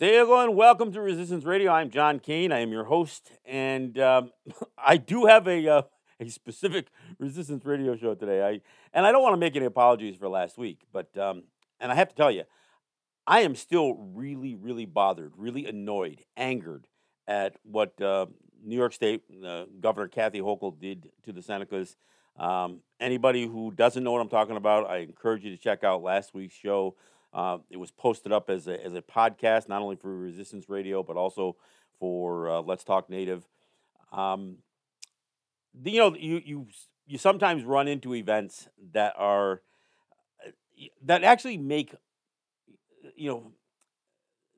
Say hello and welcome to Resistance Radio. I'm John Kane. I am your host, and um, I do have a uh, a specific Resistance Radio show today. I and I don't want to make any apologies for last week, but um, and I have to tell you, I am still really, really bothered, really annoyed, angered at what uh, New York State uh, Governor Kathy Hochul did to the Senecas. Um, anybody who doesn't know what I'm talking about, I encourage you to check out last week's show. Uh, it was posted up as a, as a podcast, not only for Resistance Radio, but also for uh, Let's Talk Native. Um, you know, you, you, you sometimes run into events that are, uh, that actually make, you know,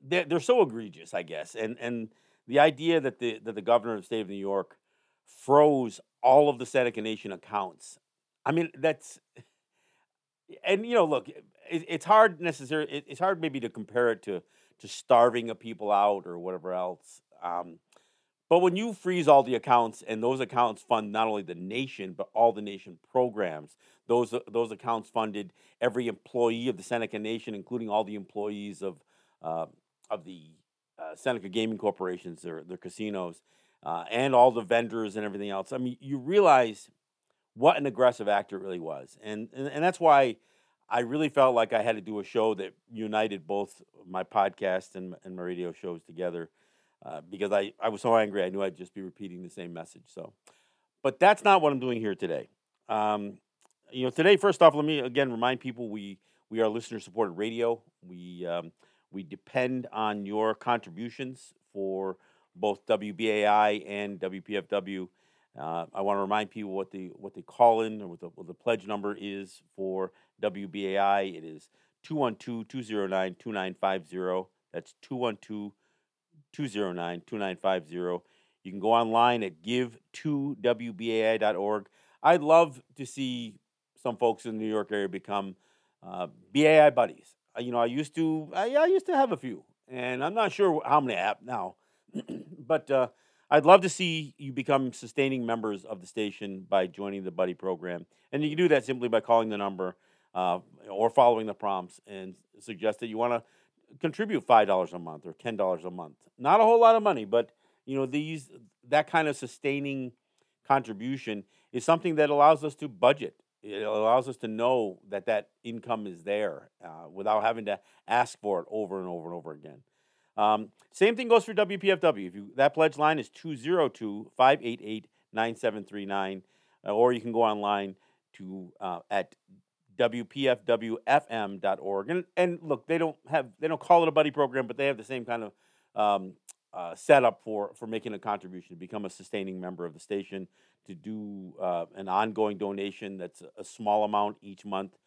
they're, they're so egregious, I guess. And, and the idea that the, that the governor of the state of New York froze all of the Seneca Nation accounts. I mean, that's, and you know, look, it, it's hard necessarily. It, it's hard maybe to compare it to to starving a people out or whatever else. Um, but when you freeze all the accounts and those accounts fund not only the nation but all the nation programs, those those accounts funded every employee of the Seneca Nation, including all the employees of uh, of the uh, Seneca Gaming Corporations, their their casinos, uh, and all the vendors and everything else. I mean, you realize what an aggressive act it really was, and and, and that's why I really felt like I had to do a show that united both my podcast and, and my radio shows together uh, because I, I was so angry I knew I'd just be repeating the same message. So, but that's not what I'm doing here today. Um, you know, today, first off, let me again remind people we we are listener supported radio. We um, we depend on your contributions for both WBAI and WPFW. Uh, I want to remind people what the what the call in or what the, what the pledge number is for WBAI. It is 212 209 2950. That's 212 209 2950. You can go online at give2wbai.org. I'd love to see some folks in the New York area become uh, BAI buddies. Uh, you know, I used to, I, I, used to have a few, and I'm not sure how many I have now, but uh, I'd love to see you become sustaining members of the station by joining the buddy program, and you can do that simply by calling the number uh, or following the prompts and suggest that you want to contribute five dollars a month or ten dollars a month. Not a whole lot of money, but you know these that kind of sustaining contribution is something that allows us to budget. It allows us to know that that income is there uh, without having to ask for it over and over and over again. Um, same thing goes for WPFW. If you, that pledge line is 202 588 9739, uh, or you can go online to uh, at WPFWFM.org. And and look, they don't have they don't call it a buddy program, but they have the same kind of um, uh, setup for for making a contribution to become a sustaining member of the station, to do uh, an ongoing donation that's a small amount each month,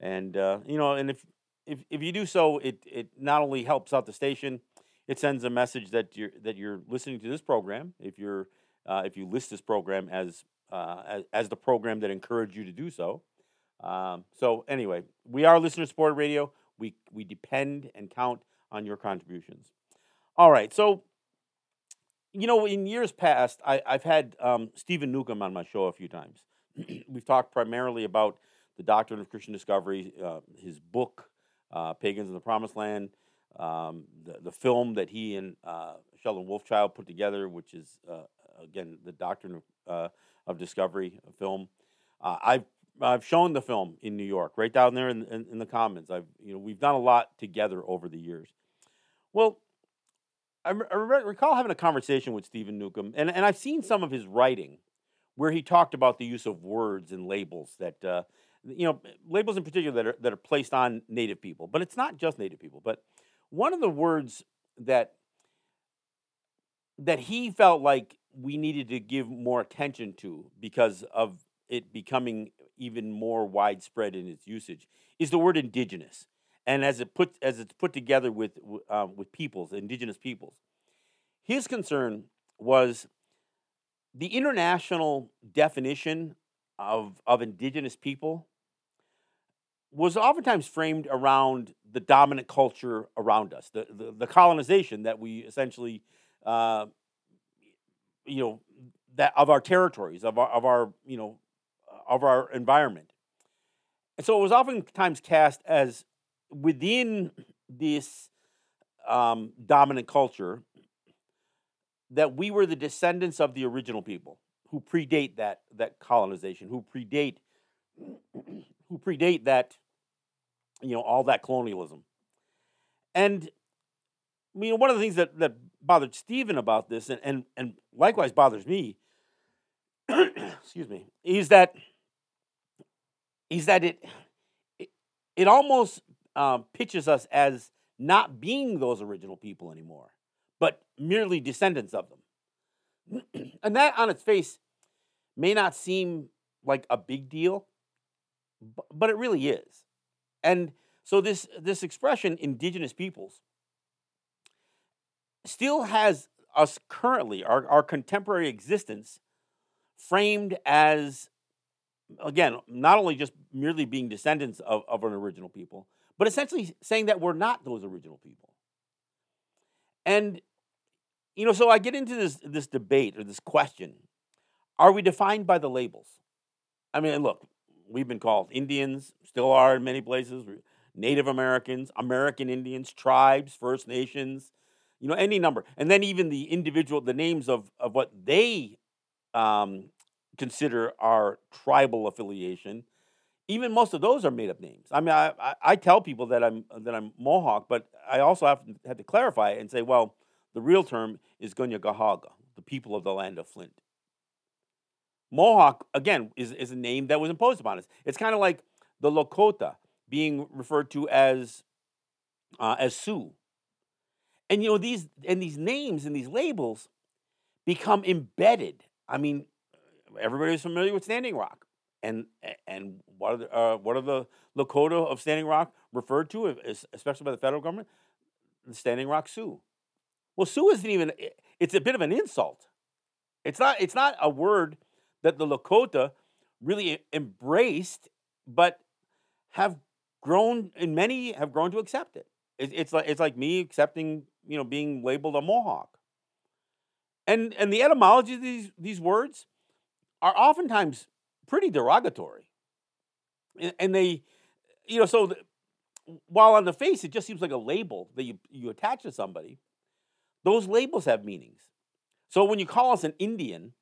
and uh, you know, and if if if you do so, it it not only helps out the station, it sends a message that you're that you're listening to this program. If you're uh, if you list this program as, uh, as as the program that encouraged you to do so, um, so anyway, we are listener supported radio. We we depend and count on your contributions. All right, so you know, in years past, I, have had um, Steven Newcomb on my show a few times. We've talked primarily about the doctrine of Christian discovery, uh, his book, uh, Pagans in the Promised Land, um, the, the film that he and uh, Sheldon Wolfchild put together, which is, uh, again, the doctrine of, uh, of discovery film. Uh, I've I've shown the film in New York, right down there in, in, in, the Commons. I've you know we've done a lot together over the years. Well, I, I recall having a conversation with Steven Newcomb, and, and I've seen some of his writing where he talked about the use of words and labels that uh, you know labels in particular that are that are placed on Native people, but it's not just Native people. But one of the words that that he felt like we needed to give more attention to because of it becoming even more widespread in its usage is the word indigenous, and as it put as it's put together with um, with peoples, indigenous peoples. His concern was the international definition of of indigenous people was oftentimes framed around the dominant culture around us, the the, the colonization that we essentially, uh, you know, that of our territories, of our of our you know of our environment. And so it was oftentimes cast as within this um, dominant culture that we were the descendants of the original people who predate that that colonization, who predate who predate that you know all that colonialism. And I mean, one of the things that that bothered Steven about this, and and, and likewise bothers me, excuse me, is that is that it it, it almost um, pitches us as not being those original people anymore, but merely descendants of them. and that on its face may not seem like a big deal, but it really is. And so this this expression indigenous peoples still has us currently our, our contemporary existence framed as again not only just merely being descendants of, of an original people but essentially saying that we're not those original people. And you know, so I get into this this debate or this question: Are we defined by the labels? I mean, look, we've been called Indians, still are in many places. Native Americans, American Indians, tribes, First Nations, you know, any number, and then even the individual, the names of of what they um, consider our tribal affiliation even most of those are made up names. I mean, I, I, tell people that I'm that I'm Mohawk, but I also have to, to clarify and say, well, the real term is Kanien'kehá:ka, the people of the land of Flint. Mohawk, again, is, is a name that was imposed upon us. It's kind of like the Lakota being referred to as uh, as Sioux. And you know these and these names and these labels become embedded. I mean, everybody's familiar with Standing Rock and and what are the, uh, what are the Lakota of Standing Rock referred to, especially by the federal government? The Standing Rock Sioux. Well, Sioux isn't even. It's a bit of an insult. It's not. It's not a word that the Lakota really embraced, but have grown, and many have grown to accept it. It's like it's like me accepting, you know, being labeled a Mohawk. And and the etymology of these these words are oftentimes pretty derogatory. And, and they, you know, so the, while on the face it just seems like a label that you, you attach to somebody, those labels have meanings. So when you call us an Indian,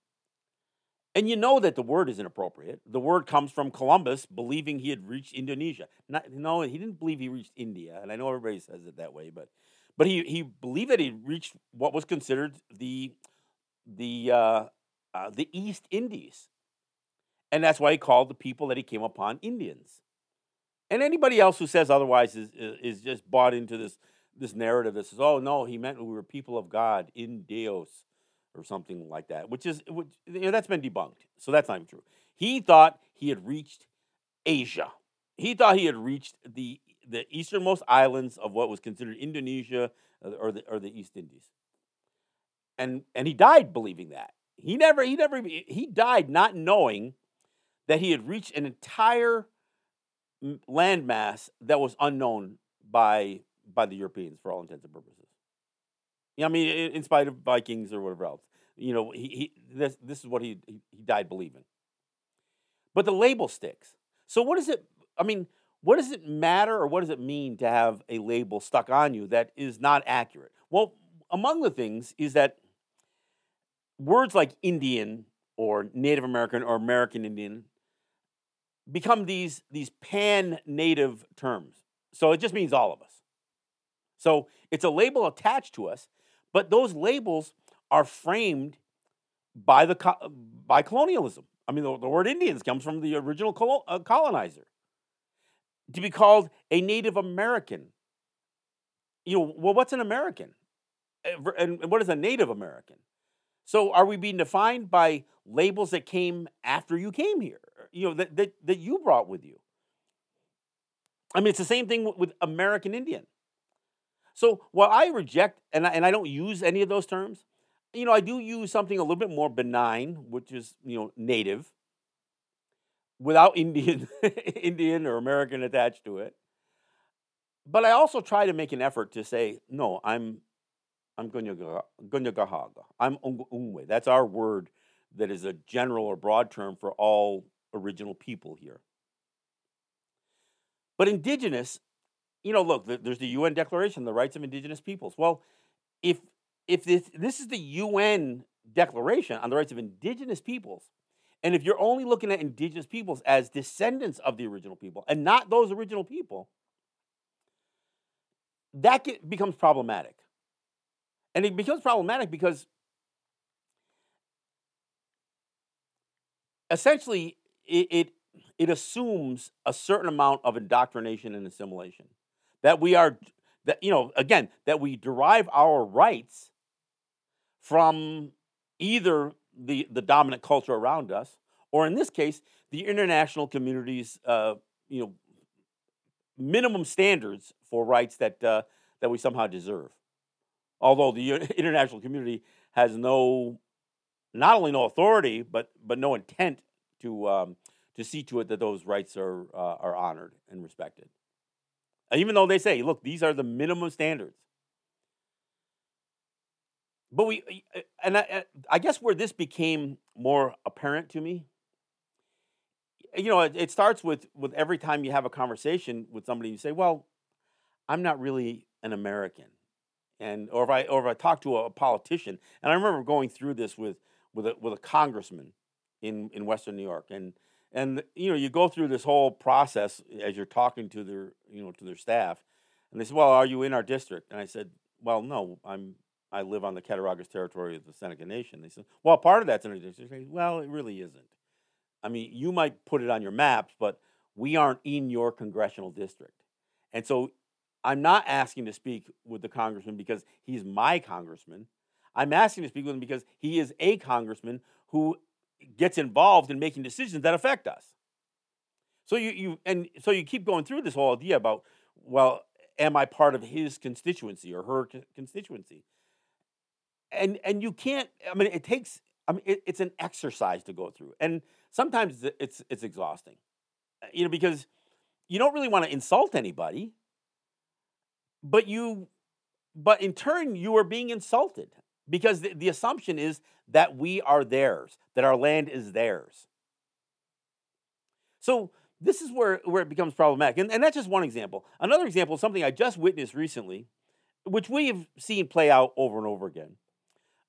and you know that the word is inappropriate. The word comes from Columbus believing he had reached Indonesia. Not, no, he didn't believe he reached India, and I know everybody says it that way, but but he, he believed that he reached what was considered the the uh, uh, the East Indies. And that's why he called the people that he came upon Indians. And anybody else who says otherwise is, is just bought into this, this narrative that says, oh, no, he meant we were people of God, in Deus, or something like that, which is, which, you know, that's been debunked. So that's not even true. He thought he had reached Asia. He thought he had reached the, the easternmost islands of what was considered Indonesia uh, or the, or the East Indies. And, and he died believing that. He never, he never, he died not knowing that he had reached an entire landmass that was unknown by by the Europeans for all intents and purposes. Yeah, I mean, in spite of Vikings or whatever else, you know, he, he this this is what he he died believing. But the label sticks. So what does it? I mean, what does it matter, or what does it mean to have a label stuck on you that is not accurate? Well, among the things is that words like Indian or Native American or American Indian become these, these pan native terms. So it just means all of us. So it's a label attached to us, but those labels are framed by the by colonialism. I mean, the, the word Indians comes from the original uh, colonizer. To be called a Native American, you know, well, what's an American, and what is a Native American? So, are we being defined by labels that came after you came here? you know that, that, that you brought with you. I mean, it's the same thing with American Indian. So while I reject and I, and I don't use any of those terms, you know, I do use something a little bit more benign, which is you know native, without Indian, Indian or American attached to it. But I also try to make an effort to say, no, I'm, I'm Kanien'kehá:ka. I'm Ungwe. That's our word that is a general or broad term for all original people here. But indigenous you know, look, there's the UN Declaration, the rights of indigenous peoples. Well, if if this this is the UN Declaration on the rights of indigenous peoples, and if you're only looking at indigenous peoples as descendants of the original people and not those original people, that get, becomes problematic. And it becomes problematic because essentially it, it, it assumes a certain amount of indoctrination and assimilation. That we are that you know again that we derive our rights from either the the dominant culture around us or in this case the international community's uh, you know minimum standards for rights that uh, that we somehow deserve although the international community has no not only no authority but but no intent to um, to see to it that those rights are uh, are honored and respected even though they say, look, these are the minimum standards. But we, and I, I guess where this became more apparent to me, you know, it, it starts with with every time you have a conversation with somebody, you say, well, I'm not really an American, and or if I or if I talk to a politician, and I remember going through this with with a, with a congressman in in Western New York, and and you know you go through this whole process as you're talking to their you know to their staff and they said well are you in our district? And i said well no i'm i live on the cattaraugus territory of the seneca nation. They said well part of that's in our district. Said, well it really isn't. I mean you might put it on your maps but we aren't in your congressional district. And so i'm not asking to speak with the congressman because he's my congressman i'm asking to speak with him because he is a congressman who gets involved in making decisions that affect us. So you, you and so you keep going through this whole idea about, well, am I part of his constituency or her constituency? And and you can't. I mean, it takes. I mean, it, it's an exercise to go through, and sometimes it's it's exhausting. You know, because you don't really want to insult anybody, but you, but in turn, you are being insulted because the, the assumption is that we are theirs, that our land is theirs. So this is where, where it becomes problematic. And, and that's just one example. Another example is something I just witnessed recently, which we have seen play out over and over again.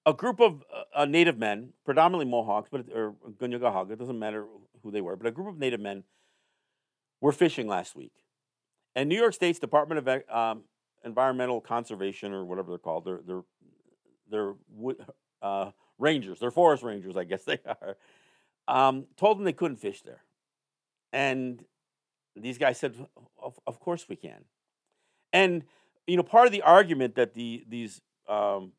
A group of uh, uh native men, predominantly Mohawks, but or Kanien'kehá:ka, it doesn't matter who they were, but a group of native men were fishing last week. And New York State's Department of um, Environmental Conservation, or whatever they're called, they're, they're they're uh, rangers, they're forest rangers, I guess they are, um, told them they couldn't fish there. And these guys said, of, of course we can. And, you know, part of the argument that the these um,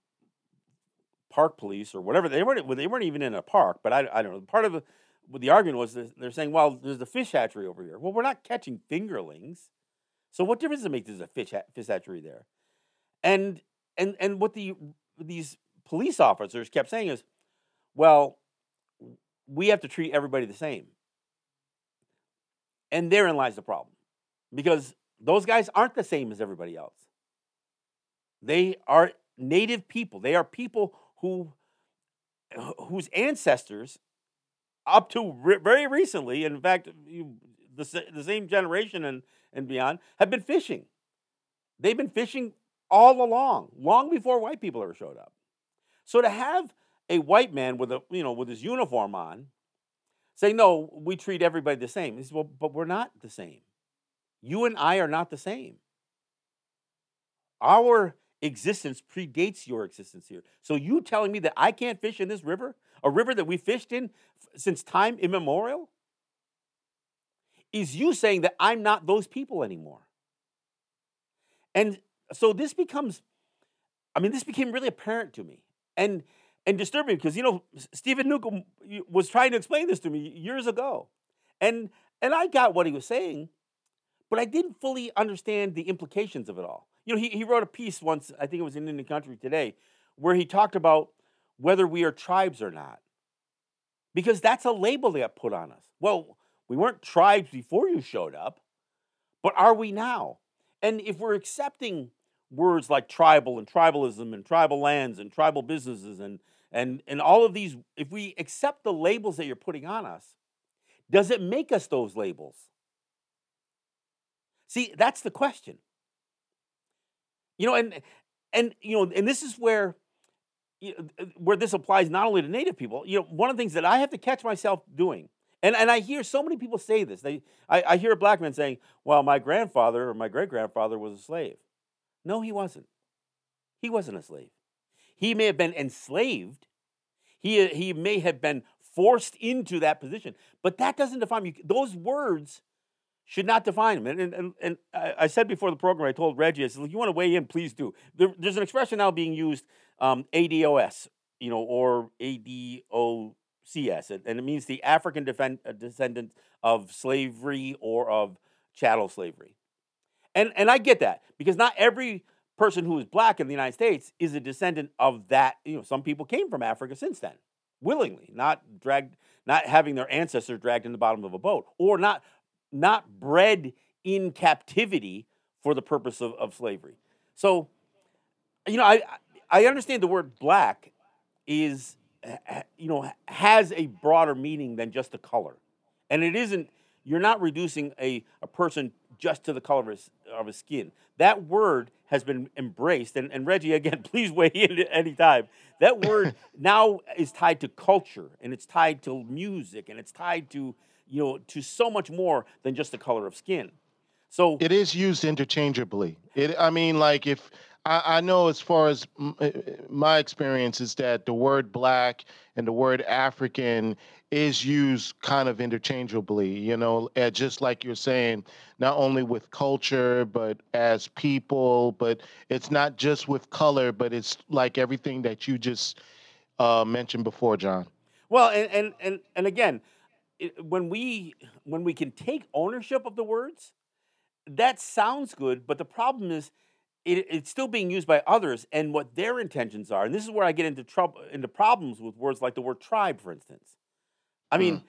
park police or whatever, they weren't, they weren't even in a park, but I, I don't know. Part of the, the argument was they're saying, well, there's a fish hatchery over here. Well, we're not catching fingerlings. So what difference does it make there's a fish, fish hatchery there? And, and, and what the these police officers kept saying is, well, we have to treat everybody the same. And therein lies the problem. Because those guys aren't the same as everybody else. They are native people. They are people who whose ancestors up to re- very recently, in fact, the, the same generation and, and beyond, have been fishing. They've been fishing all along, long before white people ever showed up. So to have a white man with a you know with his uniform on say no, we treat everybody the same. He says, well, but we're not the same. You and I are not the same. Our existence predates your existence here. So you telling me that I can't fish in this river, a river that we fished in since time immemorial, is you saying that I'm not those people anymore. And so this becomes, I mean, this became really apparent to me and and disturbing because you know Steven Newcomb um, was trying to explain this to me years ago, and and I got what he was saying, but I didn't fully understand the implications of it all. You know, he, he wrote a piece once, I think it was in Indian Country Today, where he talked about whether we are tribes or not. Because that's a label they got put on us. Well, we weren't tribes before you showed up, but are we now? And if we're accepting words like tribal and tribalism and tribal lands and tribal businesses and and and all of these if we accept the labels that you're putting on us does it make us those labels see that's the question You know, and and you know, and this is where uh, where this applies not only to Native people. You know, one of the things that I have to catch myself doing, and and I hear so many people say this. They, I, I hear a black man saying, "Well, my grandfather or my great grandfather was a slave." No, he wasn't. He wasn't a slave. He may have been enslaved. He he may have been forced into that position, but that doesn't define you. Those words should not define him. And, and, and, and I said before the program, I told Reggie, I said, you want to weigh in, please do. There, there's an expression now being used, um, ADOS, you know, or ADOCS, and it means the African defend, uh, descendant of slavery or of chattel slavery. And, and I get that because not every person who is black in the United States is a descendant of that. You know, some people came from Africa since then, willingly, not dragged, not having their ancestors dragged in the bottom of a boat, or not not bred in captivity for the purpose of, of slavery. So, you know, I I understand the word black is you know has a broader meaning than just the color, and it isn't. You're not reducing a, a person just to the color of his, of his skin. That word has been embraced, and, and Reggie, again, please weigh in at any time. That word now is tied to culture, and it's tied to music, and it's tied to you know, to so much more than just the color of skin. So it is used interchangeably. It, I mean, like if I, I know as far as uh, my experience is that the word black and the word African is used kind of interchangeably, you know, just like you're saying, not only with culture, but as people, but it's not just with color, but it's like everything that you just uh, mentioned before, John. Well, and, and, and, and again, it, when we when we can take ownership of the words, that sounds good. But the problem is, it, it's still being used by others and what their intentions are. And this is where I get into trouble, into problems with words like the word tribe, for instance. I mean,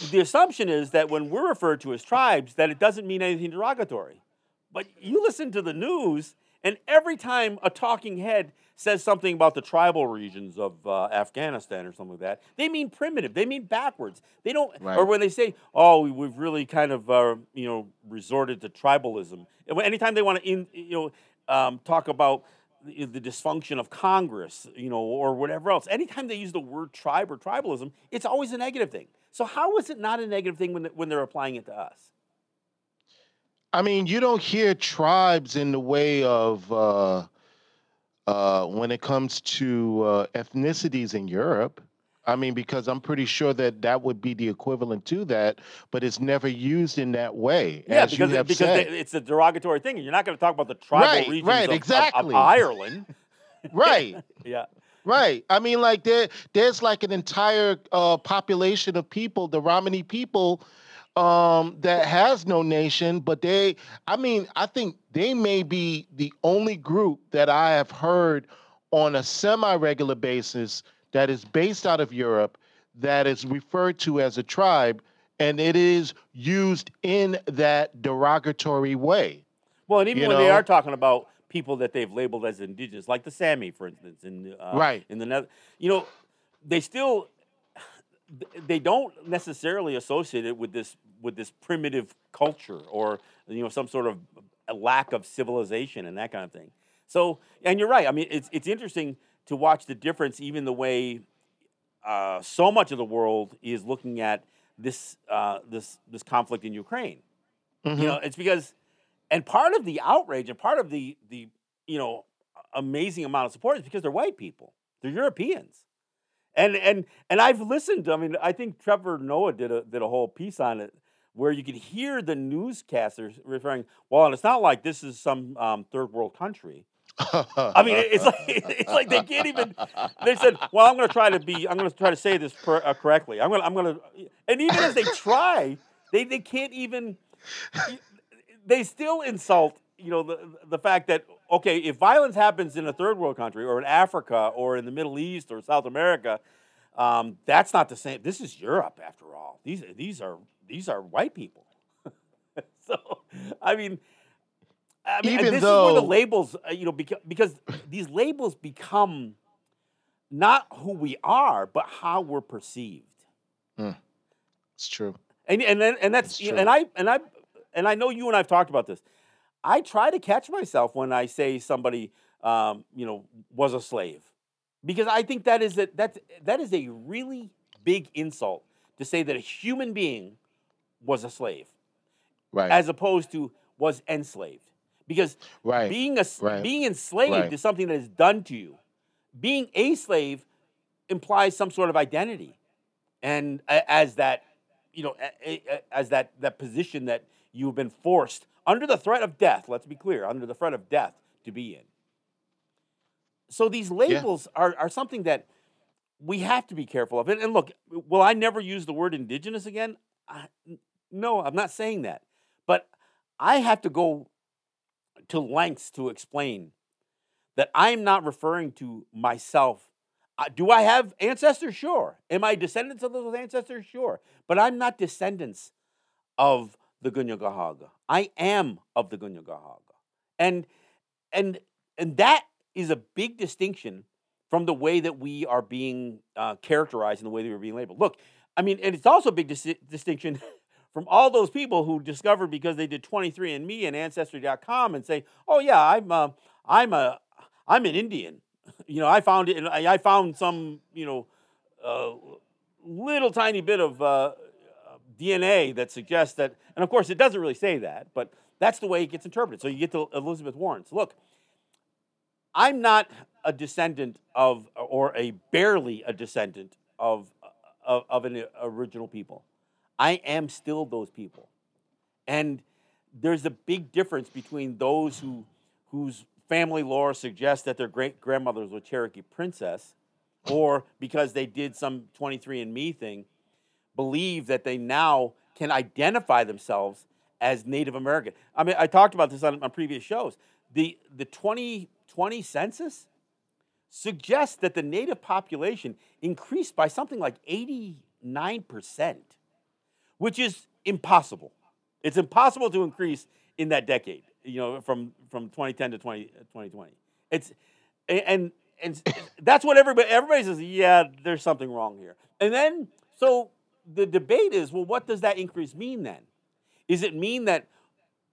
mm. the assumption is that when we're referred to as tribes, that it doesn't mean anything derogatory. But you listen to the news, and every time a talking head says something about the tribal regions of uh, Afghanistan or something like that, they mean primitive. They mean backwards. They don't. Right. Or when they say, "Oh, we've really kind of uh, you know resorted to tribalism," anytime they want to in, you know um, talk about the, the dysfunction of Congress, you know, or whatever else, anytime they use the word tribe or tribalism, it's always a negative thing. So how is it not a negative thing when when they're applying it to us? I mean, you don't hear tribes in the way of. Uh uh, when it comes to uh, ethnicities in Europe. I mean, because I'm pretty sure that that would be the equivalent to that, but it's never used in that way. Yeah, because, it, because they, it's a derogatory thing. You're not going to talk about the tribal right, regions right, of, exactly. of, of Ireland. right. yeah. Right. I mean, like there, there's like an entire uh, population of people, the Romani people, um, that has no nation, but they, I mean, I think they may be the only group that I have heard on a semi regular basis that is based out of Europe that is referred to as a tribe, and it is used in that derogatory way. Well, and even when know? they are talking about people that they've labeled as indigenous, like the Sami, for instance, in uh, right in the Nether, you know, they still they don't necessarily associate it with this with this primitive culture or you know some sort of lack of civilization and that kind of thing. So, and you're right. I mean, it's it's interesting to watch the difference, even the way uh, so much of the world is looking at this uh, this this conflict in Ukraine. Mm-hmm. You know, it's because, and part of the outrage and part of the the you know amazing amount of support is because they're white people, they're Europeans, and and and I've listened. I mean, I think Trevor Noah did a did a whole piece on it where you could hear the newscasters referring, well, and it's not like this is some um, third world country. I mean, it's like it's like they can't even. They said, "Well, I'm going to try to be. I'm going to try to say this per, uh, correctly. I'm going. I'm going to." And even as they try, they they can't even. They still insult, you know, the the fact that okay, if violence happens in a third world country or in Africa or in the Middle East or South America, um, that's not the same. This is Europe, after all. These these are these are white people. so, I mean, I mean, Even this though, is where the labels, uh, you know, because, because these labels become not who we are, but how we're perceived. Mm, it's true. And and then and that's you know, and I and I and I know you and I've talked about this. I try to catch myself when I say somebody, um, you know, was a slave, because I think that is a, that that is a really big insult to say that a human being was a slave, Right. as opposed to was enslaved. Because right. being a Right. being enslaved Right. is something that is done to you. Being a slave implies some sort of identity, and as that, you know, as that that position that you've been forced under the threat of death. Let's be clear, under the threat of death to be in. So these labels are are something that we have to be careful of. And, and look, will I never use the word indigenous again? I, no, I'm not saying that. But I have to go to lengths to explain that I'm not referring to myself. Uh, do I have ancestors? Sure. Am I descendants of those ancestors? Sure. But I'm not descendants of the Kanien'kehá:ka. I am of the Kanien'kehá:ka. And and and that is a big distinction from the way that we are being uh, characterized and the way that we're being labeled. Look, I mean, and it's also a big dis- distinction from all those people who discovered because they did 23andMe and Ancestry.com and say, "Oh yeah, I'm uh, I'm a I'm an Indian." You know, I found it. I found some you know uh, little tiny bit of uh, DNA that suggests that, and of course, it doesn't really say that, but that's the way it gets interpreted. So you get to Elizabeth Warren. So look, I'm not a descendant of, or a barely a descendant of, of, of an original people. I am still those people. And there's a big difference between those who, whose family lore suggests that their great grandmothers were Cherokee princess, or because they did some 23andMe thing, believe that they now can identify themselves as Native American. I mean, I talked about this on, previous shows. The, the 2020 census suggests that the Native population increased by something like 89%, which is impossible. It's impossible to increase in that decade, you know, from, from 2010 to 20, 2020. It's, and, and that's what everybody, everybody says, yeah, there's something wrong here. And then, so the debate is, well, what does that increase mean then? Is it mean that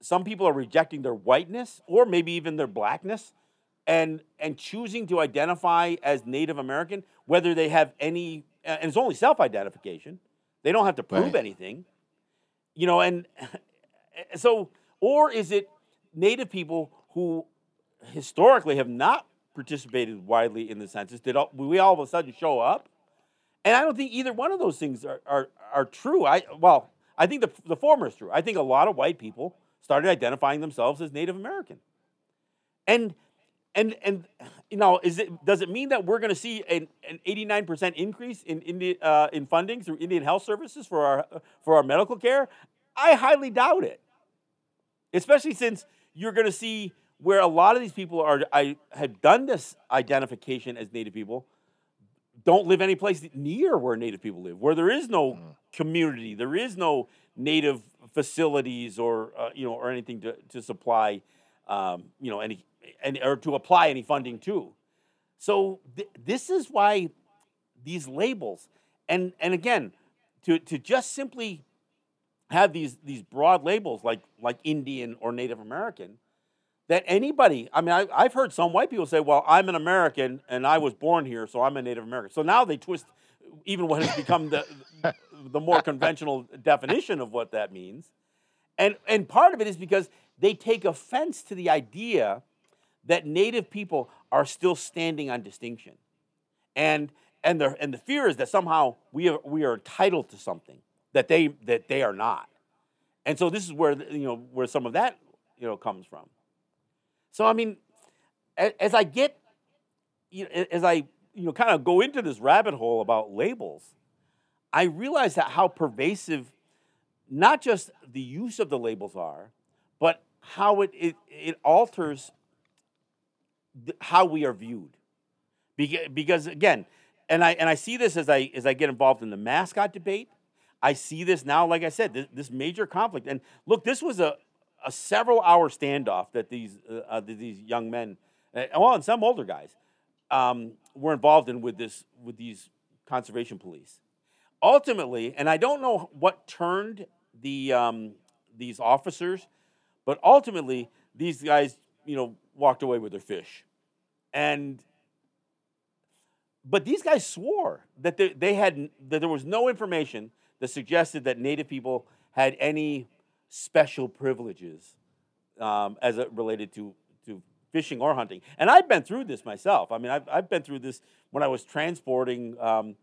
some people are rejecting their whiteness or maybe even their blackness and and choosing to identify as Native American, whether they have any and it's only self-identification. They don't have to prove Right. anything. You know, and so or is it Native people who historically have not participated widely in the census? Did all, we all of a sudden show up? And I don't think either one of those things are, are, are true. I well, I think the, the former is true. I think a lot of white people started identifying themselves as Native American. And and and you know, is it does it mean that we're going to see an, an 89% increase in Indi- uh, in funding through Indian Health Services for our for our medical care? I highly doubt it. Especially since you're going to see where a lot of these people are I have done this identification as Native people don't live any place near where Native people live, where there is no community, there is no Native facilities or uh, you know or anything to, to supply um, you know any and or to apply any funding to. So th- this is why these labels and and again to to just simply have these these broad labels like like Indian or Native American that anybody i mean I, i've heard some white people say well i'm an american and i was born here so i'm a native american so now they twist even what has become the the more conventional definition of what that means and and part of it is because they take offense to the idea that native people are still standing on distinction. And and the and the fear is that somehow we are we are entitled to something that they that they are not. And so this is where you know where some of that you know comes from. So I mean, as I get, you know, as I you know kind of go into this rabbit hole about labels, I realize that how pervasive, not just the use of the labels are, but how it it, it alters th- how we are viewed. Because, because again, and I and I see this as I as I get involved in the mascot debate. I see this now, like I said, this, this major conflict. And look, this was a, a several hour standoff that these uh, uh, these young men, uh, well, and some older guys, um, were involved in with this with these conservation police. Ultimately, and I don't know what turned the um, these officers, but ultimately these guys, you know, walked away with their fish, and but these guys swore that they, they had that there was no information that suggested that Native people had any special privileges um, as it related to to fishing or hunting. And I've been through this myself. I mean, I've, I've been through this when I was transporting um,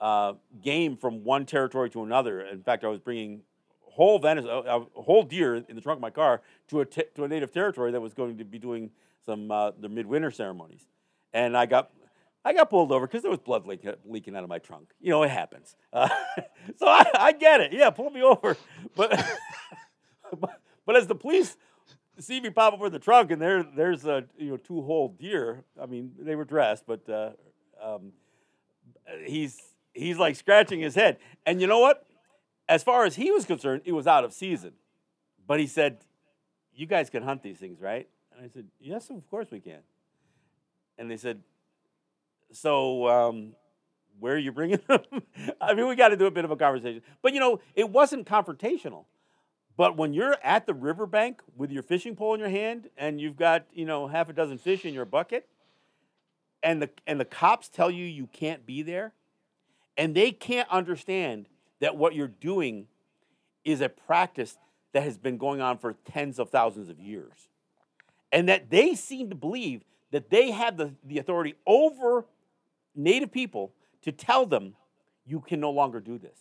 uh, game from one territory to another. In fact, I was bringing whole venison, a, whole deer in the trunk of my car to a to a native territory that was going to be doing some uh, the midwinter ceremonies, and I got I got pulled over because there was blood leak, leaking out of my trunk. You know, it happens. Uh, so I, I, get it. Yeah, pull me over. But, but, but as the police see me pop over the trunk and there there's a you know two whole deer. I mean, they were dressed, but uh, um, he's he's like scratching his head. And you know what? As far as he was concerned, it was out of season. But he said, "You guys can hunt these things, right?" And I said, "Yes, of course we can." And they said, "So." Um, where are you bringing them? I mean, we got to do a bit of a conversation. But you know, it wasn't confrontational. But when you're at the riverbank with your fishing pole in your hand and you've got, you know, half a dozen fish in your bucket, and the and the cops tell you you can't be there, and they can't understand that what you're doing is a practice that has been going on for tens of thousands of years. And that they seem to believe that they have the, the authority over native people to tell them you can no longer do this.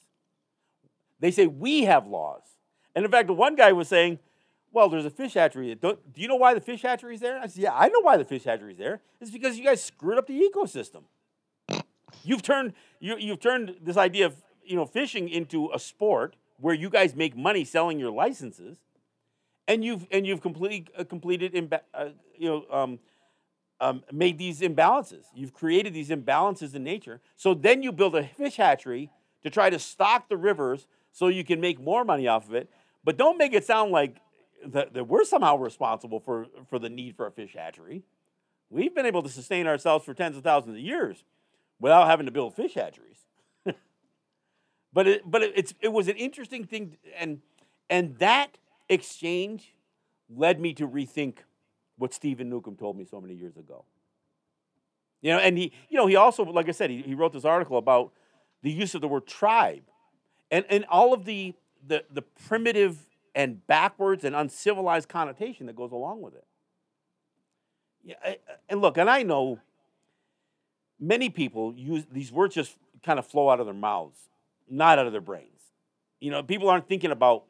They say we have laws. And in fact, one guy was saying, well, there's a fish hatchery. do you know why the fish hatchery is there? I said, yeah, I know why the fish hatchery is there. It's because you guys screwed up the ecosystem. You've turned you, you've turned this idea of you know fishing into a sport where you guys make money selling your licenses, and you've and you've completely uh, completed imba- uh, you know um, um, made these imbalances. You've created these imbalances in nature. So then you build a fish hatchery to try to stock the rivers so you can make more money off of it. But don't make it sound like that, that we're somehow responsible for, for the need for a fish hatchery. We've been able to sustain ourselves for tens of thousands of years without having to build fish hatcheries. But it, but it, it's, it was an interesting thing, and, and that exchange led me to rethink what Steven Newcomb told me so many years ago. You know, and he, you know, he also, like I said, he, he wrote this article about the use of the word tribe, and and all of the the, the primitive and backwards and uncivilized connotation that goes along with it. Yeah, and look, and I know many people use these words just kind of flow out of their mouths, not out of their brains. You know, people aren't thinking about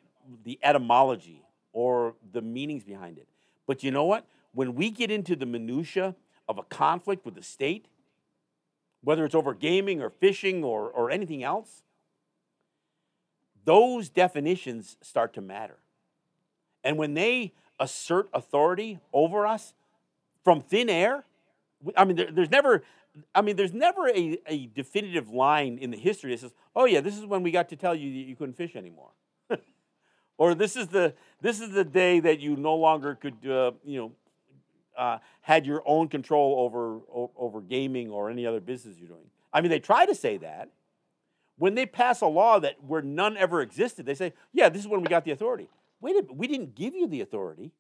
the etymology or the meanings behind it. But you know what? When we get into the minutia of a conflict with the state, whether it's over gaming or fishing or, or anything else, those definitions start to matter. And when they assert authority over us from thin air, I mean, there, there's never, I mean, there's never a, a definitive line in the history that says, "Oh yeah, this is when we got to tell you that you couldn't fish anymore," or "This is the this is the day that you no longer could, uh, you know, uh, had your own control over over gaming or any other business you're doing." I mean, they try to say that, when they pass a law that where none ever existed, they say, yeah, this is when we got the authority. Wait a minute, we didn't give you the authority.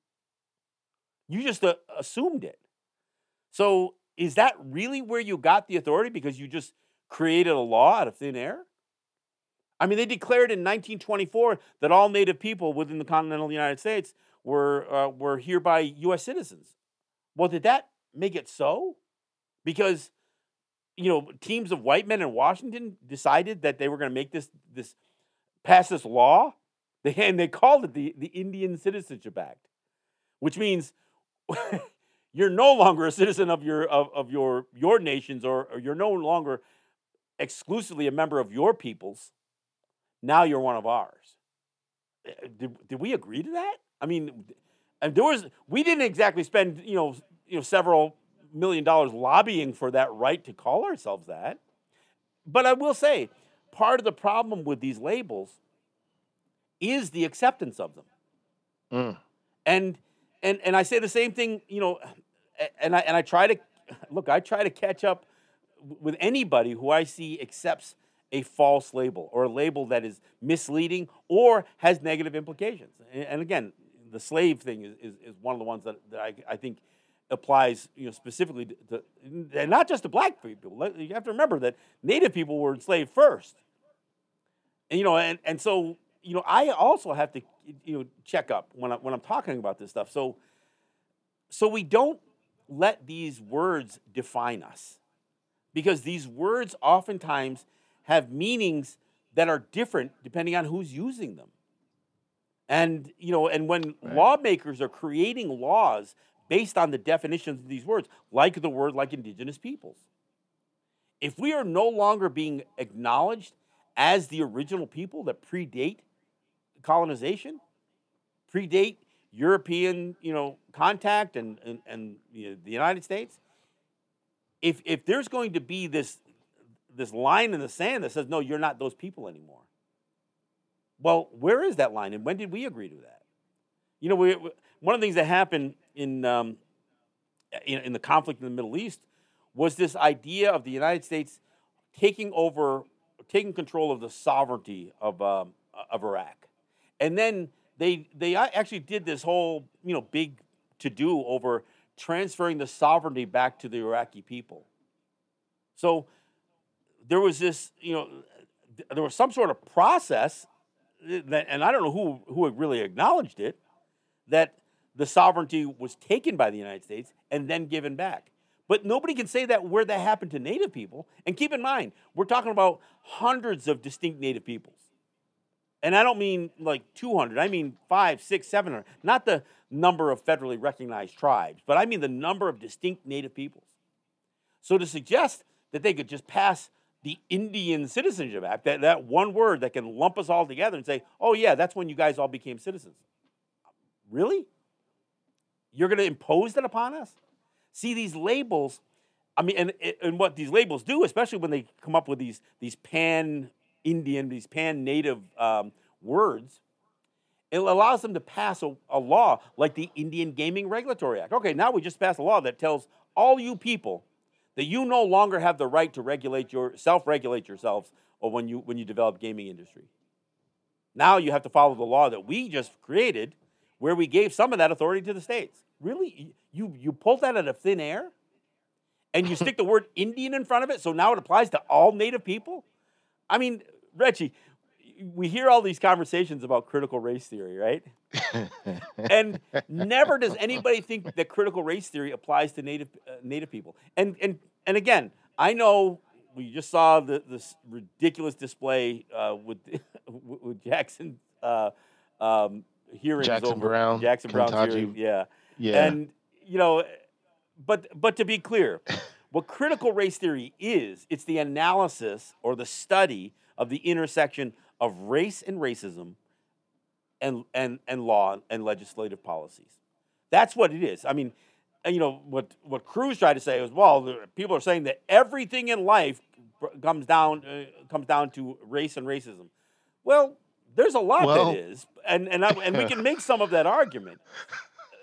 You just uh, assumed it. So is that really where you got the authority because you just created a law out of thin air? I mean, they declared in 1924 that all Native people within the continental United States were, uh, were hereby U.S. citizens. Well, did that make it so? Because you know, teams of white men in Washington decided that they were going to make this this pass this law, and they called it the, the Indian Citizenship Act, which means you're no longer a citizen of your of, of your your nations, or, or you're no longer exclusively a member of your peoples. Now you're one of ours. Eh, did, did we agree to that? I mean, and there was we didn't exactly spend you know you know several million dollars lobbying for that right to call ourselves that. But I will say, part of the problem with these labels is the acceptance of them. Mm. And and and I say the same thing, you know, and I and I try to look, I try to catch up with anybody who I see accepts a false label or a label that is misleading or has negative implications. And again, the slave thing is, is, is one of the ones that, that I, I think applies you know specifically to, to not just to black people. You have to remember that Native people were enslaved first, and you know, and, and so you know, I also have to you know check up when I, when I'm talking about this stuff. So so we don't let these words define us, because these words oftentimes have meanings that are different depending on who's using them. And you know, and when right. lawmakers are creating laws based on the definitions of these words, like the word like indigenous peoples. If we are no longer being acknowledged as the original people that predate colonization, predate European, you know, contact and and, and you know, the United States, if if there's going to be this this line in the sand that says no, you're not those people anymore. Well, where is that line, and when did we agree to that? You know, we, one of the things that happened in, um, in, in the conflict in the Middle East was this idea of the United States taking over, taking control of the sovereignty of, um, of Iraq, and then they they actually did this whole you know big to do over transferring the sovereignty back to the Iraqi people. So there was this you know there was some sort of process that, and I don't know who who really acknowledged it that the sovereignty was taken by the United States and then given back. But nobody can say that where that happened to Native people. And keep in mind, we're talking about hundreds of distinct Native peoples. And I don't mean like 200, I mean five, six, 700. Not the number of federally recognized tribes, but I mean the number of distinct Native peoples. So to suggest that they could just pass the Indian Citizenship Act, that, that one word that can lump us all together and say, oh, yeah, that's when you guys all became citizens. Really? You're going to impose that upon us? See, these labels, I mean, and, and what these labels do, especially when they come up with these, these pan Indian, these pan native um, words, it allows them to pass a, a, law like the Indian Gaming Regulatory Act. Okay, now we just passed a law that tells all you people that you no longer have the right to regulate your self-regulate yourselves or when you when you develop gaming industry. Now you have to follow the law that we just created where we gave some of that authority to the states. Really? You, you pulled that out of thin air? And you stick the word Indian in front of it, so now it applies to all Native people? I mean, Reggie, we hear all these conversations about critical race theory, right? and never does anybody think that critical race theory applies to native uh, native people. And and and again, I know we just saw the, this ridiculous display uh, with with Jackson uh, um, hearings Jackson over Brown, Jackson hearing. Yeah. Yeah. And you know, but but to be clear, what critical race theory is, it's the analysis or the study of the intersection of race and racism and and and law and legislative policies. That's what it is. I mean, you know what what Cruz tried to say was, well, people are saying that everything in life comes down uh, comes down to race and racism. Well, there's a lot well, that is, and and I, and we can make some of that argument.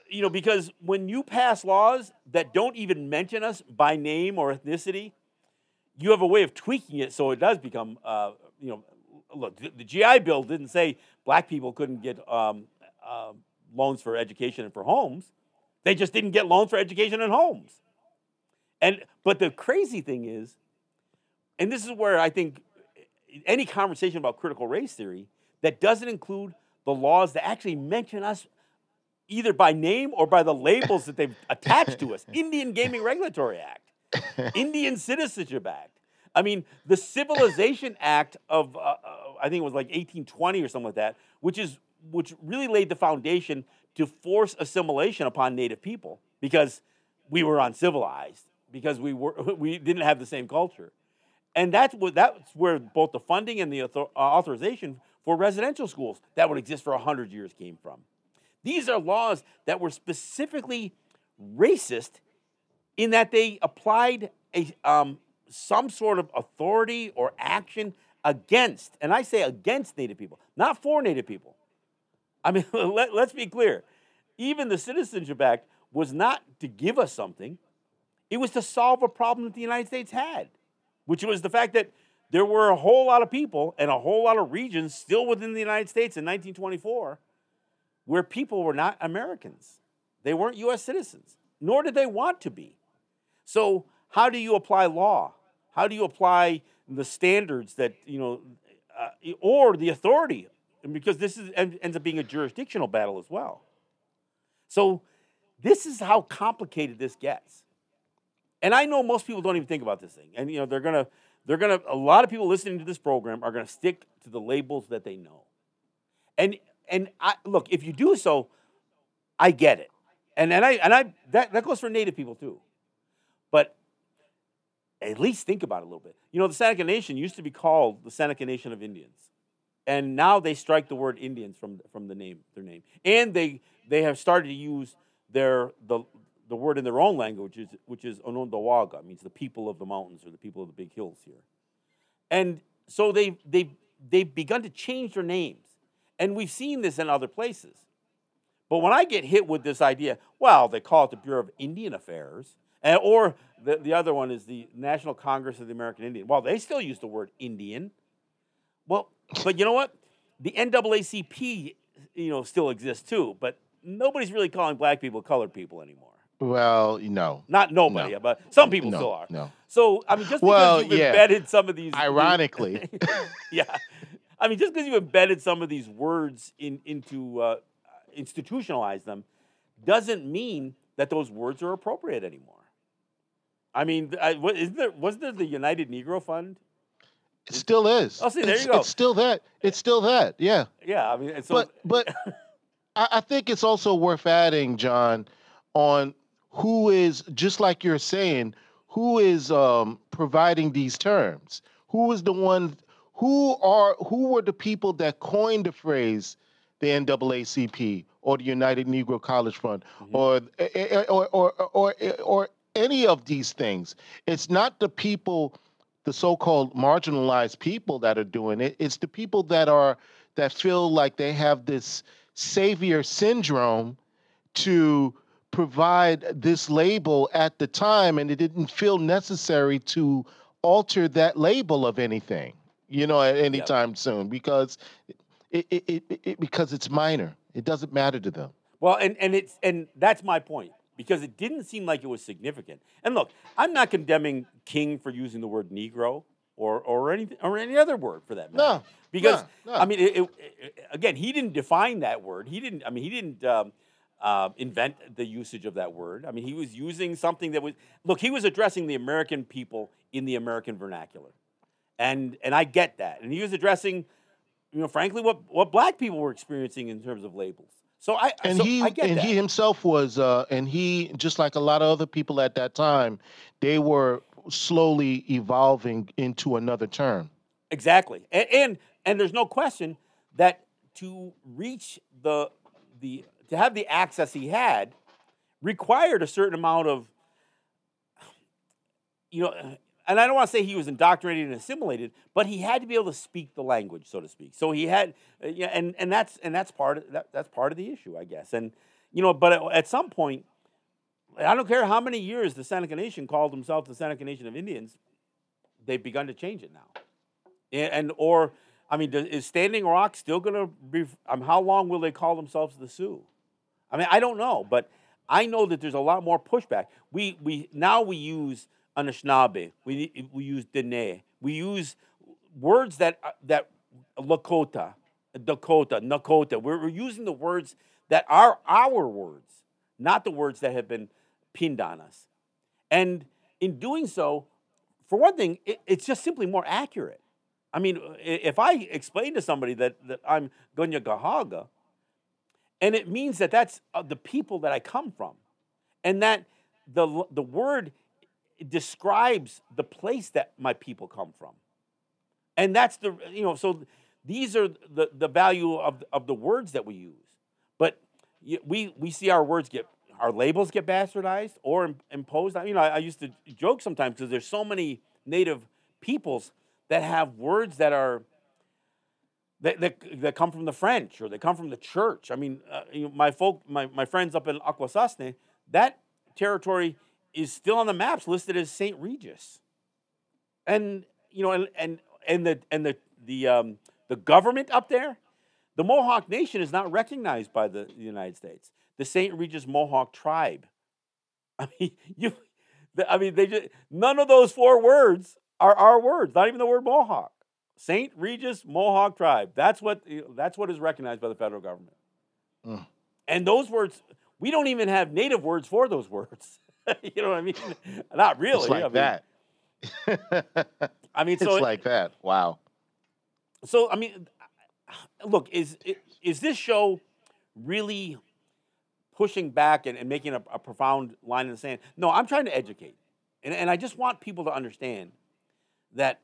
You know, because when you pass laws that don't even mention us by name or ethnicity, you have a way of tweaking it so it does become, uh, you know, look. The, the, GI Bill didn't say black people couldn't get um, uh, loans for education and for homes. They just didn't get loans for education and homes. And but the crazy thing is, and this is where I think any conversation about critical race theory that doesn't include the laws that actually mention us either by name or by the labels that they've attached to us Indian Gaming Regulatory Act, Indian Citizenship Act. I mean, the Civilization Act of, uh, uh, I think it was like 1820 or something like that, which, is, which really laid the foundation to force assimilation upon Native people because we were uncivilized, because we, were, we didn't have the same culture. And that's, what, that's where both the funding and the author, uh, authorization for residential schools that would exist for 100 years came from. These are laws that were specifically racist in that they applied a, um, some sort of authority or action against, and I say against Native people, not for Native people. I mean, let, us be clear. Even the Citizenship Act was not to give us something, it was to solve a problem that the United States had, which was the fact that there were a whole lot of people and a whole lot of regions still within the United States in 1924 where people were not Americans. They weren't U.S. citizens, nor did they want to be. So, how do you apply law? How do you apply the standards that, you know, uh, or the authority? Because this is, ends up being a jurisdictional battle as well. So, this is how complicated this gets. And I know most people don't even think about this thing. And, you know, they're going to, they're going to, a lot of people listening to this program are going to stick to the labels that they know. And, and I, look, if you do so, I get it. And, and I, and I, that, that goes for Native people too. But at least think about it a little bit. You know, the Seneca Nation used to be called the Seneca Nation of Indians. And now they strike the word Indians from, from the name, their name. And they, they have started to use their, the, the word in their own language, which is Onondawaga, means the people of the mountains or the people of the big hills here. And so they've, they've, they've begun to change their names. And we've seen this in other places. But when I get hit with this idea, well, they call it the Bureau of Indian Affairs, and, or the, the other one is the National Congress of the American Indian. Well, they still use the word Indian. Well, but you know what? The NAACP, you know, still exists too, but nobody's really calling black people colored people anymore. Well, no. Not nobody, No. but some people No, still are. no. So, I mean, just because Well, you've yeah. embedded some of these. Ironically. yeah. I mean, just because you've embedded some of these words in, into, uh, institutionalized them, doesn't mean that those words are appropriate anymore. I mean, I, what, isn't there, wasn't there the United Negro Fund? It still is. Oh, see, there it's, you go. It's still that. It's still that. Yeah. Yeah, I mean, so, but but I, I think it's also worth adding, John, on who is just like you're saying, who is um, providing these terms? Who is the one? Who are who were the people that coined the phrase the NAACP or the United Negro College Fund Mhm. or, eh, eh, or, or or or or any of these things? It's not the people the so-called marginalized people that are doing it it's the people that are that feel like they have this savior syndrome to provide this label at the time and it didn't feel necessary to alter that label of anything you know at any Yep. time soon because it, it, it, it because it's minor it doesn't matter to them Well, and, and it's and that's my point because it didn't seem like it was significant. And look, I'm not condemning King for using the word Negro or or any or any other word for that matter. No, because no, no. I mean, it, it, it- again, he didn't define that word. He didn't. I mean, he didn't. Um, uh, invent the usage of that word. I mean, he was using something that was look. He was addressing the American people in the American vernacular, and and I get that. And he was addressing, you know, frankly, what what black people were experiencing in terms of labels. So I and so he I and that. he himself was uh and he just like a lot of other people at that time they were slowly evolving into another term Exactly, and, and and there's no question that to reach the the to have the access he had required a certain amount of you know and I don't want to say he was indoctrinated and assimilated, but he had to be able to speak the language, so to speak. So he had, uh, yeah, and and that's and that's part of that, that's part of the issue, I guess. And you know, but at, at some point, I don't care how many years the Seneca Nation called themselves the Seneca Nation of Indians, they've begun to change it now. And, and or, I mean, does, is Standing Rock still going to be? Um, how long will they call themselves the Sioux? I mean, I don't know, but I know that there's a lot more pushback. We we now we use Anishinaabe, we we use Dene, we use words that uh, that Lakota, Dakota, Nakota. We're, we're using the words that are our words, not the words that have been pinned on us. And in doing so, for one thing, it, it's just simply more accurate. I mean, if I explain to somebody that, that I'm Kanien'kehá:ka, and it means that that's uh, the people that I come from, and that the, the word describes the place that my people come from. And that's the, you know, so these are the, the value of, of the words that we use. But we, we see our words get, our labels get bastardized or im- imposed. You know, I, I used to joke sometimes because there's so many native peoples that have words that are, that, that, that come from the French or they come from the church. I mean, uh, you know, my folk, my, my friends up in Akwesasne, that territory is still on the maps listed as St. Regis. And you know, and and, and the and the the um, the government up there, The Mohawk Nation is not recognized by the United States. The St. Regis Mohawk tribe. I mean, you. I mean, they just none of those four words are our words. Not even the word Mohawk. St. Regis Mohawk tribe. That's what. That's what is recognized by the federal government. Mm. And those words, we don't even have native words for those words. you know what I mean? Not really. It's like I mean, that. I mean, it's so like that. Wow. So I mean, look, is is this show really pushing back and, and making a, a, profound line in the sand? No, I'm trying to educate, and, and I just want people to understand that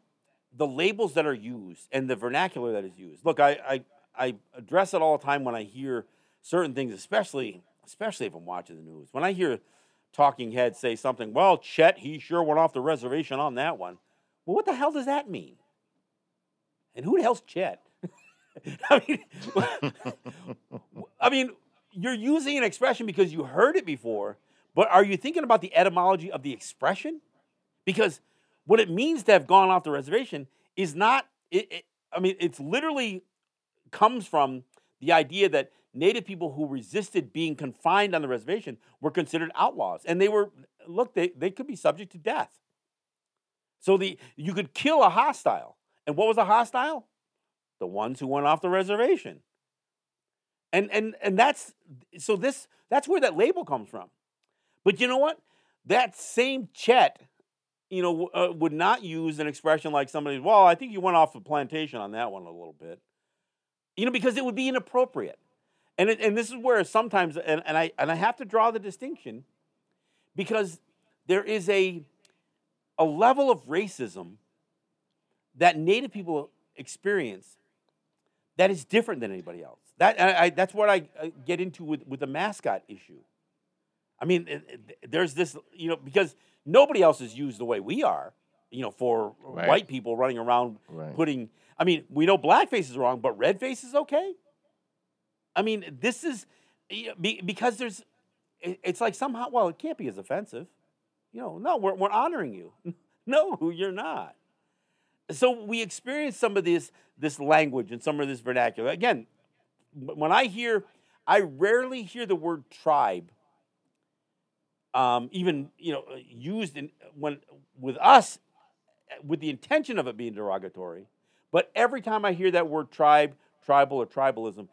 the labels that are used and the vernacular that is used. Look, I I, I address it all the time when I hear certain things, especially especially if I'm watching the news. When I hear talking heads say something, well, Chet, he sure went off the reservation on that one. Well, what the hell does that mean? And who the hell's Chet? I mean, I mean, you're using an expression because you heard it before, but are you thinking about the etymology of the expression? Because what it means to have gone off the reservation is not. It, it, I mean, it's literally comes from the idea that Native people who resisted being confined on the reservation were considered outlaws. And they were, look, they, they could be subject to death. So the you could kill a hostile. And what was a hostile? The ones who went off the reservation. And and and that's so this that's where that label comes from. But you know what? That same Chet, you know, uh, would not use an expression like somebody, well, I think you went off the plantation on that one a little bit. You know, because it would be inappropriate. And, it, and this is where sometimes, and, and, I, and I have to draw the distinction because there is a, a level of racism that Native people experience that is different than anybody else. That, I, that's what I uh, get into with, with the mascot issue. I mean, it, it, there's this, you know, because nobody else is used the way we are, you know, for right. white people running around right. putting, I mean, we know blackface is wrong, but red face is okay. I mean, this is because there's, it's like somehow, well, it can't be as offensive. You know, no, we're, we're honoring you. no, you're not. So we experience some of this, this language and some of this vernacular. Again, when I hear, I rarely hear the word tribe um, even you know used in when with us with the intention of it being derogatory but every time i hear that word tribe tribal or tribalism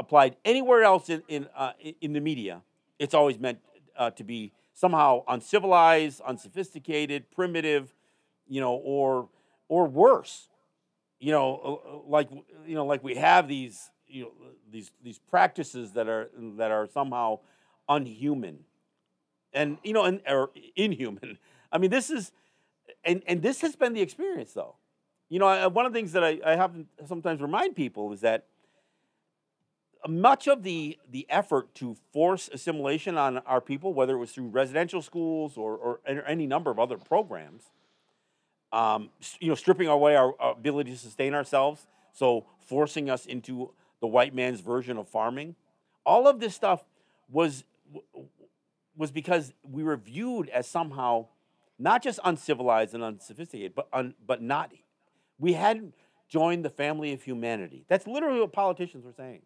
applied anywhere else in in, uh, in the media, it's always meant uh, to be somehow uncivilized, unsophisticated, primitive, you know, or or worse, you know, uh, uh, like you know, like we have these you know these these practices that are that are somehow unhuman, and you know, and or inhuman. I mean, this is, and and this has been the experience though. You know, one of the things that I, I have sometimes remind people is that much of the the effort to force assimilation on our people, whether it was through residential schools or, or any number of other programs, um, you know, stripping away our, our ability to sustain ourselves, so forcing us into the white man's version of farming, all of this stuff was was because we were viewed as somehow not just uncivilized and unsophisticated, but un, but not we hadn't joined the family of humanity. That's literally what politicians were saying.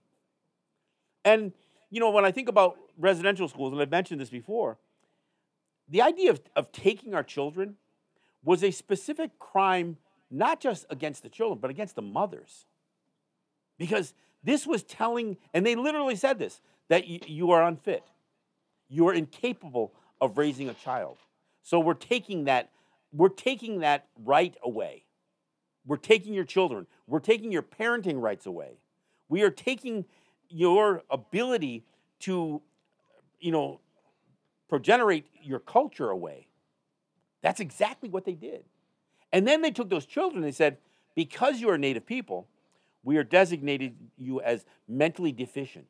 And, you know, when I think about residential schools, and I've mentioned this before, the idea of, of taking our children was a specific crime, not just against the children, but against the mothers. Because this was telling, and they literally said this, that y- you are unfit. You are incapable of raising a child. So we're taking that, we're taking that right away. We're taking your children. We're taking your parenting rights away. We are taking your ability to, you know, progenerate your culture away. That's exactly what they did. And then they took those children and they said, because you are native people, we are designated you as mentally deficient.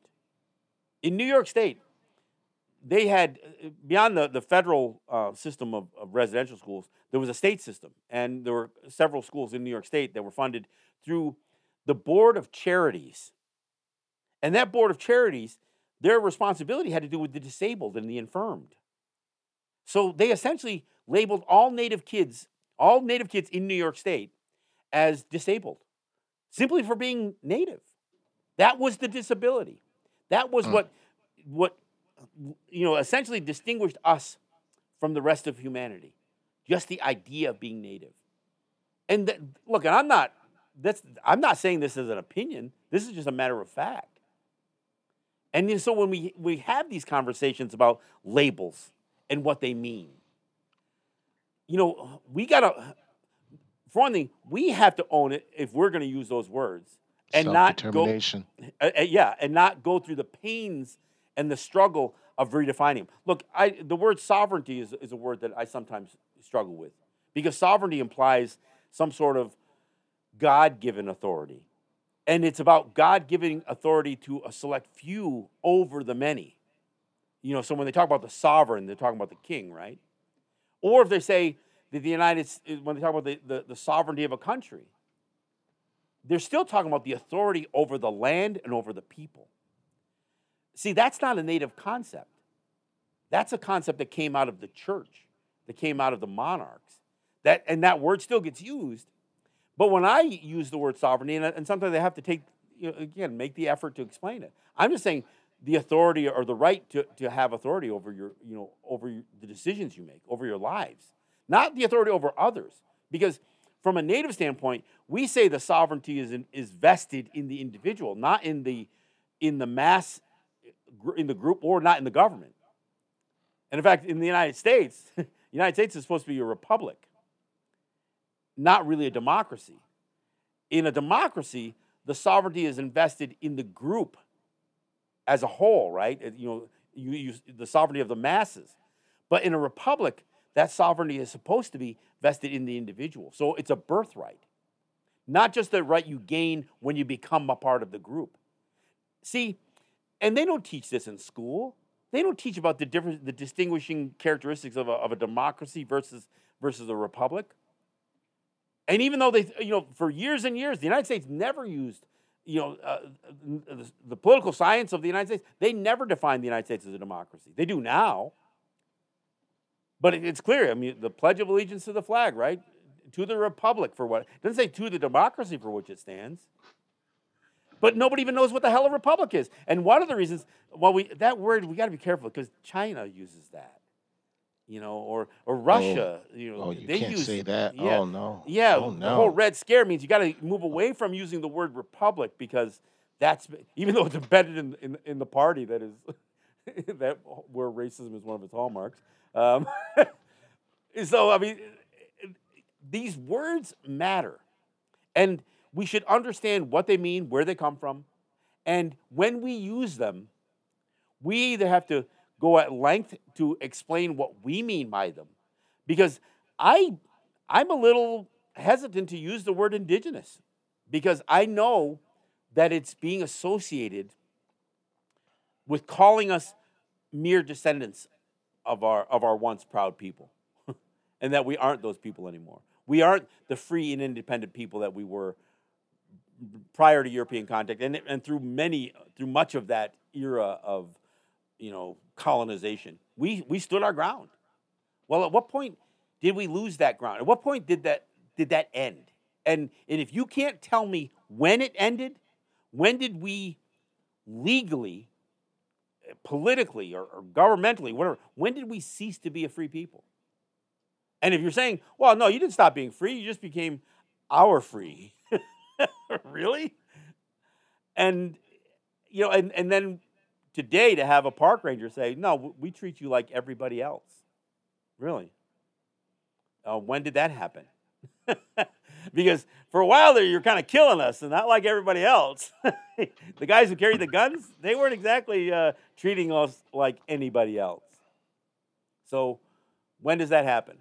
In New York State, they had, beyond the, the federal uh, system of, of residential schools, there was a state system. And there were several schools in New York State that were funded through the Board of Charities and that board of charities, their responsibility had to do with the disabled and the infirmed. So they essentially labeled all Native kids, all Native kids in New York State, as disabled simply for being Native. That was the disability. That was Mm. what what you know essentially distinguished us from the rest of humanity. Just the idea of being native. And th- look, and I'm not that's I'm not saying this as an opinion. This is just a matter of fact. And so when we we have these conversations about labels and what they mean, you know, we gotta for one thing, we have to own it if we're gonna use those words and not go uh, uh, yeah, and not go through the pains and the struggle of redefining them. Look, I, the word sovereignty is, is a word that I sometimes struggle with because sovereignty implies some sort of God given authority. And it's about God giving authority to a select few over the many. You know, so when they talk about the sovereign, they're talking about the king, right? Or if they say that the United S- when they talk about the, the, the sovereignty of a country, they're still talking about the authority over the land and over the people. See, that's not a native concept. That's a concept that came out of the church, that came out of the monarchs. That, and that word still gets used. But when I use the word sovereignty, and, and sometimes I have to take, you know, again, make the effort to explain it. I'm just saying the authority or the right to, to have authority over your, you know, over your, the decisions you make, over your lives, not the authority over others. Because from a native standpoint, we say the sovereignty is, in, is vested in the individual, not in the, in the mass, in the group, or not in the government. And in fact, in the United States, the United States is supposed to be a republic, not really a democracy. In a democracy, the sovereignty is invested in the group as a whole, right? You know, you use the sovereignty of the masses. But in a republic, that sovereignty is supposed to be vested in the individual. So it's a birthright, not just the right you gain when you become a part of the group. See, and they don't teach this in school. They don't teach about the difference, the distinguishing characteristics of a, of a democracy versus versus a republic. And even though they, you know, for years and years, the United States never used, you know, uh, the, the political science of the United States. They never defined the United States as a democracy. They do now. But it- it's clear. I mean, the Pledge of Allegiance to the flag, right? To the republic for what? Doesn't say to the democracy for which it stands. But nobody even knows what the hell a republic is. And one of the reasons, well, we that word we got to be careful because China uses that, you know, or or Russia, you know, Oh, you they can't use say that. Yeah, Oh no. yeah. Oh no. The whole red scare means you got to move away from using the word republic because that's even though it's embedded in in, in the party that is that where racism is one of its hallmarks. Um, so I mean, these words matter, and we should understand what they mean, where they come from, and when we use them, we either have to go at length to explain what we mean by them, because I I'm a little hesitant to use the word indigenous because I know that it's being associated with calling us mere descendants of our of our once proud people and that we aren't those people anymore. We aren't the free and independent people that we were prior to European contact and, and through many through much of that era of you know colonization. We we stood our ground. Well, at what point did we lose that ground? At what point did that did that end? And and if you can't tell me when it ended, when did we legally, politically, or, or governmentally, whatever, when did we cease to be a free people? And if you're saying, well, no, you didn't stop being free, you just became our free. really? And you know, and, and then today to have a park ranger say, no, we treat you like everybody else. Really? Uh, when did that happen? because for a while there, you're kind of killing us, and not like everybody else. the guys who carried the guns, they weren't exactly uh, treating us like anybody else. So, when does that happen?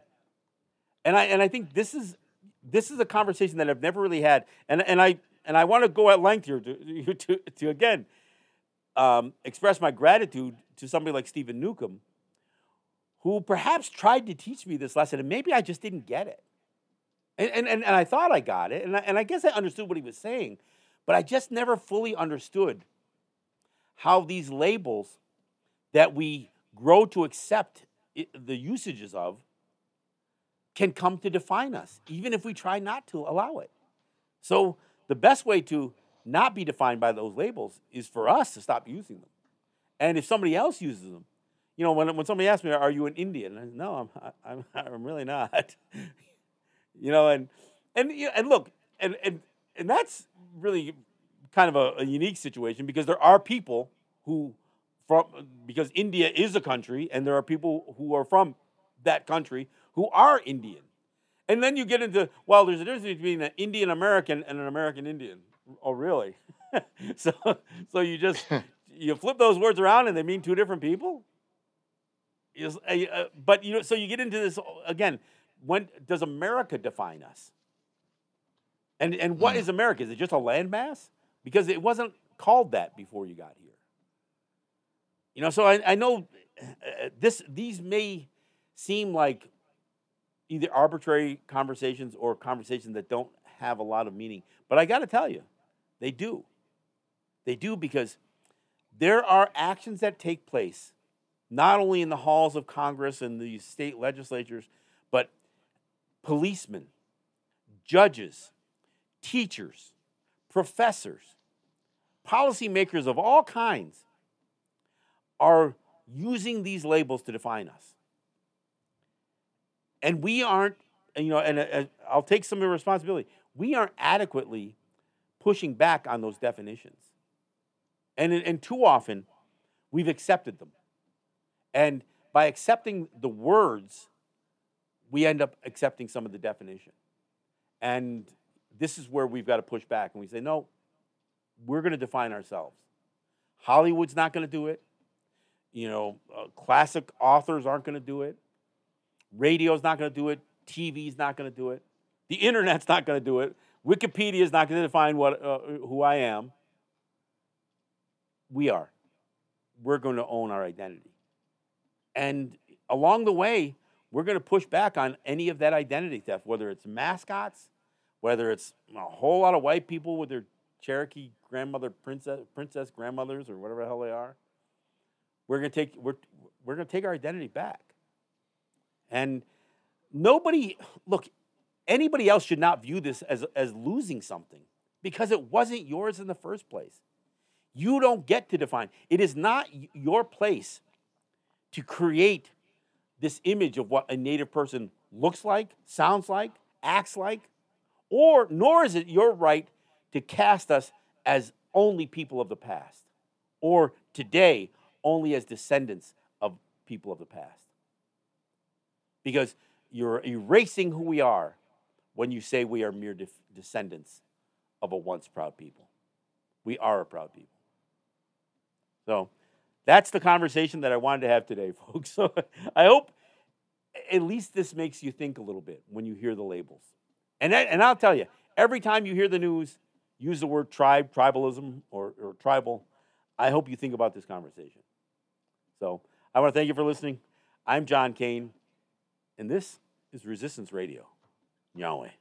And I and I think this is this is a conversation that I've never really had, and and I and I want to go at length here to to, to again um, express my gratitude to somebody like Steven Newcomb, who perhaps tried to teach me this lesson, and maybe I just didn't get it. And, and, and, and I thought I got it, and I, and I guess I understood what he was saying, but I just never fully understood how these labels that we grow to accept the usages of can come to define us, even if we try not to allow it. So, the best way to not be defined by those labels is for us to stop using them. And if somebody else uses them, you know, when, when somebody asks me, "Are you an Indian?" I, no, I'm I'm I'm really not. you know, and and and look, and and and that's really kind of a, a unique situation because there are people who from because India is a country, and there are people who are from that country who are Indian. And then you get into well, there's a difference between an Indian American and an American Indian. Oh, really? so so you just you flip those words around and they mean two different people. Is, uh, but you know, so you get into this again. When does America define us? And and what mm. America? Is it just a landmass? Because it wasn't called that before you got here. You know, so I, I know uh, this these may seem like either arbitrary conversations or conversations that don't have a lot of meaning, but I got to tell you, they do. They do because there are actions that take place not only in the halls of Congress and the state legislatures, but policemen, judges, teachers, professors, policymakers of all kinds are using these labels to define us. And we aren't, you know, and uh, I'll take some of the responsibility. We aren't adequately pushing back on those definitions. And, and too often, we've accepted them. And by accepting the words, we end up accepting some of the definition. And this is where we've got to push back and we say, no, we're going to define ourselves. Hollywood's not going to do it. You know, uh, classic authors aren't going to do it. Radio's not going to do it. TV's not going to do it. The internet's not going to do it. Wikipedia is not going to define what, uh, who I am. We are. We're going to own our identity. And along the way, we're going to push back on any of that identity theft, whether it's mascots, whether it's a whole lot of white people with their Cherokee grandmother, princess, princess grandmothers, or whatever the hell they are. We're going to take we're we're going to take our identity back. And nobody look anybody else should not view this as as losing something because it wasn't yours in the first place. You don't get to define. It is not your place to create this image of what a native person looks like, sounds like, acts like, or nor is it your right to cast us as only people of the past, or today only as descendants of people of the past. Because you're erasing who we are when you say we are mere de- descendants of a once proud people. We are a proud people. So that's the conversation that I wanted to have today, folks. So I hope at least this makes you think a little bit when you hear the labels. And, I, and I'll tell you, every time you hear the news, use the word tribe, tribalism, or, or tribal, I hope you think about this conversation. So I want to thank you for listening. I'm John Kane, and this is Resistance Radio. 杨伟。